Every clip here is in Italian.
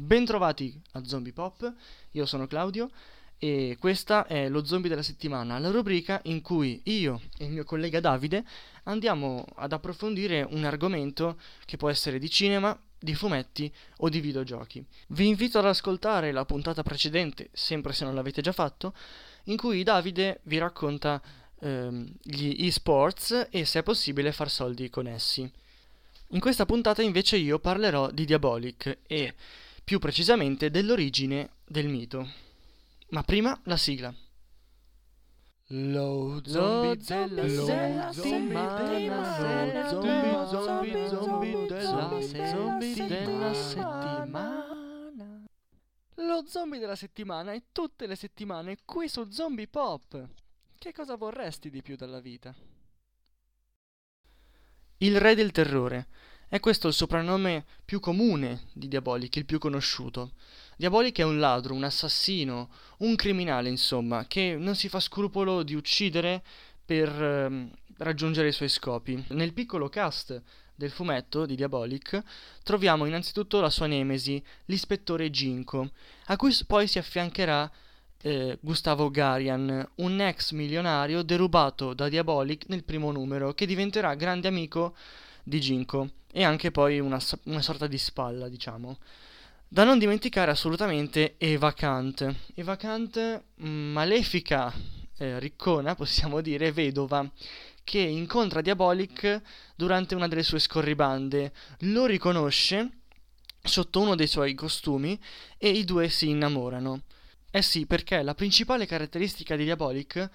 Bentrovati a Zombie Pop, io sono Claudio e questa è lo zombie della settimana, la rubrica in cui io e il mio collega Davide andiamo ad approfondire un argomento che può essere di cinema, di fumetti o di videogiochi. Vi invito ad ascoltare la puntata precedente, sempre se non l'avete già fatto, in cui Davide vi racconta ehm, gli esports e se è possibile far soldi con essi. In questa puntata invece io parlerò di Diabolic e più precisamente dell'origine del mito. Ma prima la sigla. Lo zombie della settimana, lo zombie, zombie, zombie della della settimana. Lo zombie della settimana e tutte le settimane qui su Zombie Pop. Che cosa vorresti di più dalla vita? Il re del terrore è questo il soprannome più comune di Diabolic, il più conosciuto. Diabolic è un ladro, un assassino, un criminale, insomma, che non si fa scrupolo di uccidere per ehm, raggiungere i suoi scopi. Nel piccolo cast del fumetto di Diabolic troviamo innanzitutto la sua nemesi, l'ispettore Ginko, a cui poi si affiancherà eh, Gustavo Garian, un ex milionario derubato da Diabolic nel primo numero, che diventerà grande amico di Ginko e anche poi una, una sorta di spalla, diciamo. Da non dimenticare assolutamente Eva Kant. Eva Kant, mm, malefica eh, riccona, possiamo dire, vedova, che incontra Diabolic durante una delle sue scorribande, lo riconosce sotto uno dei suoi costumi e i due si innamorano. Eh sì, perché la principale caratteristica di Diabolic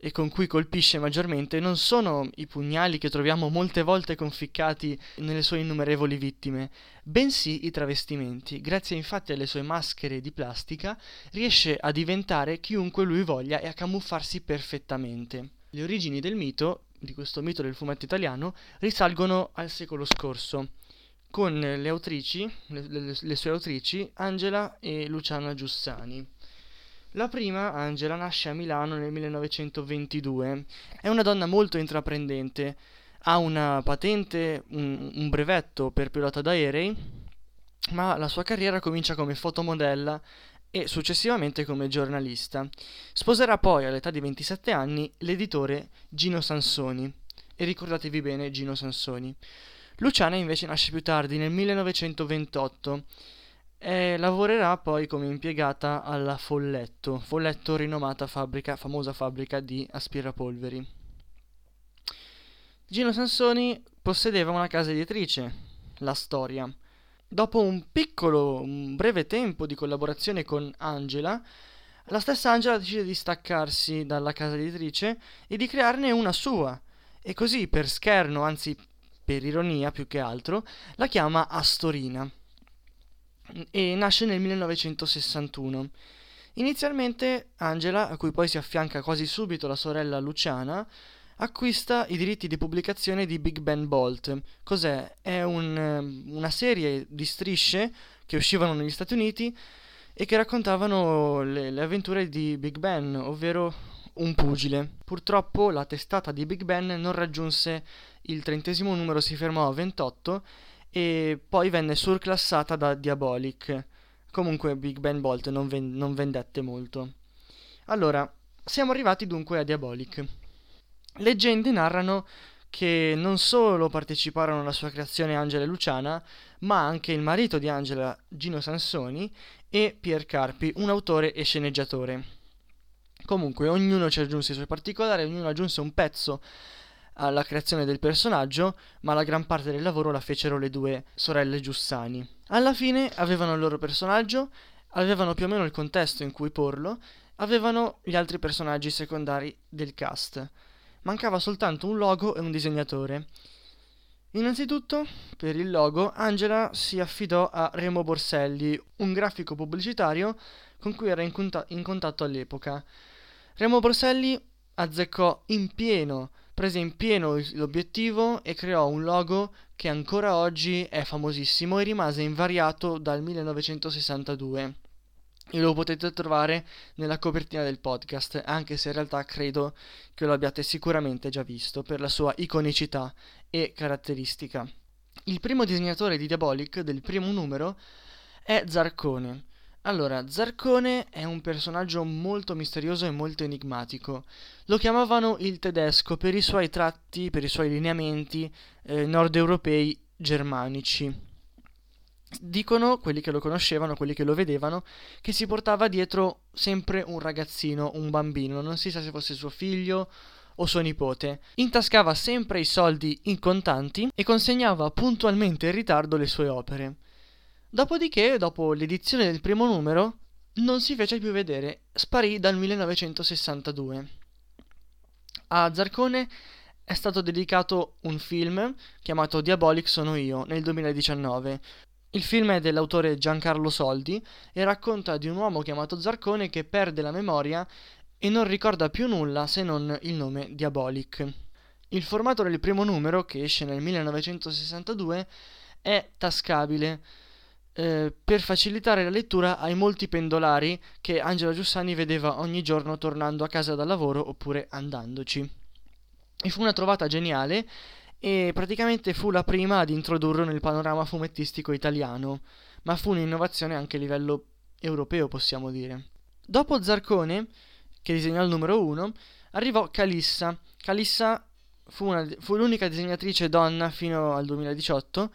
e con cui colpisce maggiormente non sono i pugnali che troviamo molte volte conficcati nelle sue innumerevoli vittime, bensì i travestimenti. Grazie infatti alle sue maschere di plastica riesce a diventare chiunque lui voglia e a camuffarsi perfettamente. Le origini del mito, di questo mito del fumetto italiano, risalgono al secolo scorso, con le autrici, le, le, le sue autrici, Angela e Luciana Giussani. La prima, Angela, nasce a Milano nel 1922. È una donna molto intraprendente. Ha una patente, un, un brevetto per pilota d'aerei, ma la sua carriera comincia come fotomodella e successivamente come giornalista. Sposerà poi all'età di 27 anni l'editore Gino Sansoni. E ricordatevi bene Gino Sansoni. Luciana invece nasce più tardi, nel 1928 e lavorerà poi come impiegata alla Folletto, Folletto rinomata fabbrica, famosa fabbrica di aspirapolveri. Gino Sansoni possedeva una casa editrice, La Storia. Dopo un piccolo, un breve tempo di collaborazione con Angela, la stessa Angela decide di staccarsi dalla casa editrice e di crearne una sua. E così, per scherno, anzi per ironia più che altro, la chiama Astorina e nasce nel 1961. Inizialmente Angela, a cui poi si affianca quasi subito la sorella Luciana, acquista i diritti di pubblicazione di Big Ben Bolt. Cos'è? È un, una serie di strisce che uscivano negli Stati Uniti e che raccontavano le, le avventure di Big Ben, ovvero un pugile. Purtroppo la testata di Big Ben non raggiunse il trentesimo numero, si fermò a 28 e poi venne surclassata da Diabolic. Comunque Big Ben Bolt non, ven- non vendette molto. Allora, siamo arrivati dunque a Diabolic. Leggende narrano che non solo parteciparono alla sua creazione Angela e Luciana, ma anche il marito di Angela, Gino Sansoni, e Pier Carpi, un autore e sceneggiatore. Comunque, ognuno ci aggiunse i suoi particolari, ognuno aggiunse un pezzo alla creazione del personaggio, ma la gran parte del lavoro la fecero le due sorelle Giussani. Alla fine avevano il loro personaggio, avevano più o meno il contesto in cui porlo, avevano gli altri personaggi secondari del cast. Mancava soltanto un logo e un disegnatore. Innanzitutto, per il logo, Angela si affidò a Remo Borselli, un grafico pubblicitario con cui era in, conta- in contatto all'epoca. Remo Borselli azzeccò in pieno prese in pieno l'obiettivo e creò un logo che ancora oggi è famosissimo e rimase invariato dal 1962 e lo potete trovare nella copertina del podcast, anche se in realtà credo che lo abbiate sicuramente già visto per la sua iconicità e caratteristica. Il primo disegnatore di Diabolic del primo numero è Zarcone. Allora, Zarcone è un personaggio molto misterioso e molto enigmatico. Lo chiamavano il tedesco per i suoi tratti, per i suoi lineamenti eh, nord europei germanici. Dicono quelli che lo conoscevano, quelli che lo vedevano, che si portava dietro sempre un ragazzino, un bambino, non si sa se fosse suo figlio o suo nipote. Intascava sempre i soldi in contanti e consegnava puntualmente in ritardo le sue opere. Dopodiché, dopo l'edizione del primo numero, non si fece più vedere, sparì dal 1962. A Zarcone è stato dedicato un film chiamato Diabolic sono io nel 2019. Il film è dell'autore Giancarlo Soldi e racconta di un uomo chiamato Zarcone che perde la memoria e non ricorda più nulla se non il nome Diabolic. Il formato del primo numero, che esce nel 1962, è tascabile eh, per facilitare la lettura ai molti pendolari che Angela Giussani vedeva ogni giorno tornando a casa dal lavoro oppure andandoci. E fu una trovata geniale e praticamente fu la prima ad introdurlo nel panorama fumettistico italiano, ma fu un'innovazione anche a livello europeo, possiamo dire. Dopo Zarcone, che disegnò il numero 1, arrivò Calissa. Calissa fu, una, fu l'unica disegnatrice donna fino al 2018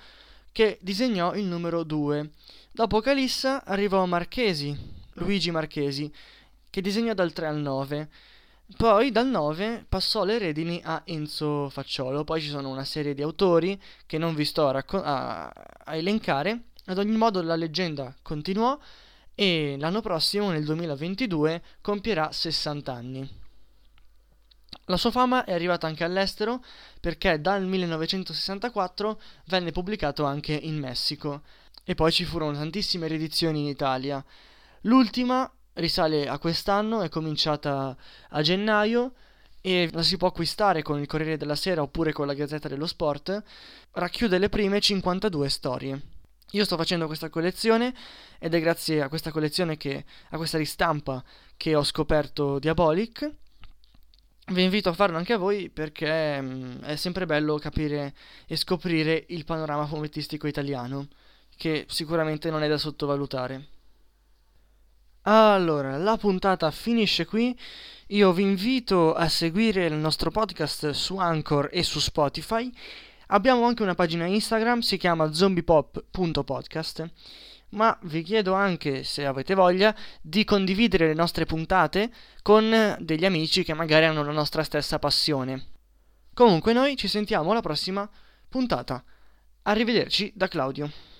che disegnò il numero 2. Dopo Calissa arrivò Marchesi, Luigi Marchesi, che disegnò dal 3 al 9. Poi dal 9 passò le redini a Enzo Facciolo. Poi ci sono una serie di autori che non vi sto a, racco- a, a elencare. Ad ogni modo la leggenda continuò e l'anno prossimo, nel 2022, compierà 60 anni. La sua fama è arrivata anche all'estero perché dal 1964 venne pubblicato anche in Messico e poi ci furono tantissime riedizioni in Italia. L'ultima risale a quest'anno, è cominciata a gennaio e la si può acquistare con il Corriere della Sera oppure con la Gazzetta dello Sport, racchiude le prime 52 storie. Io sto facendo questa collezione ed è grazie a questa collezione che a questa ristampa che ho scoperto Diabolic. Vi invito a farlo anche a voi perché mh, mm, è sempre bello capire e scoprire il panorama fumettistico italiano, che sicuramente non è da sottovalutare. Allora, la puntata finisce qui. Io vi invito a seguire il nostro podcast su Anchor e su Spotify Abbiamo anche una pagina Instagram, si chiama zombiepop.podcast, ma vi chiedo anche, se avete voglia, di condividere le nostre puntate con degli amici che magari hanno la nostra stessa passione. Comunque noi ci sentiamo alla prossima puntata. Arrivederci da Claudio.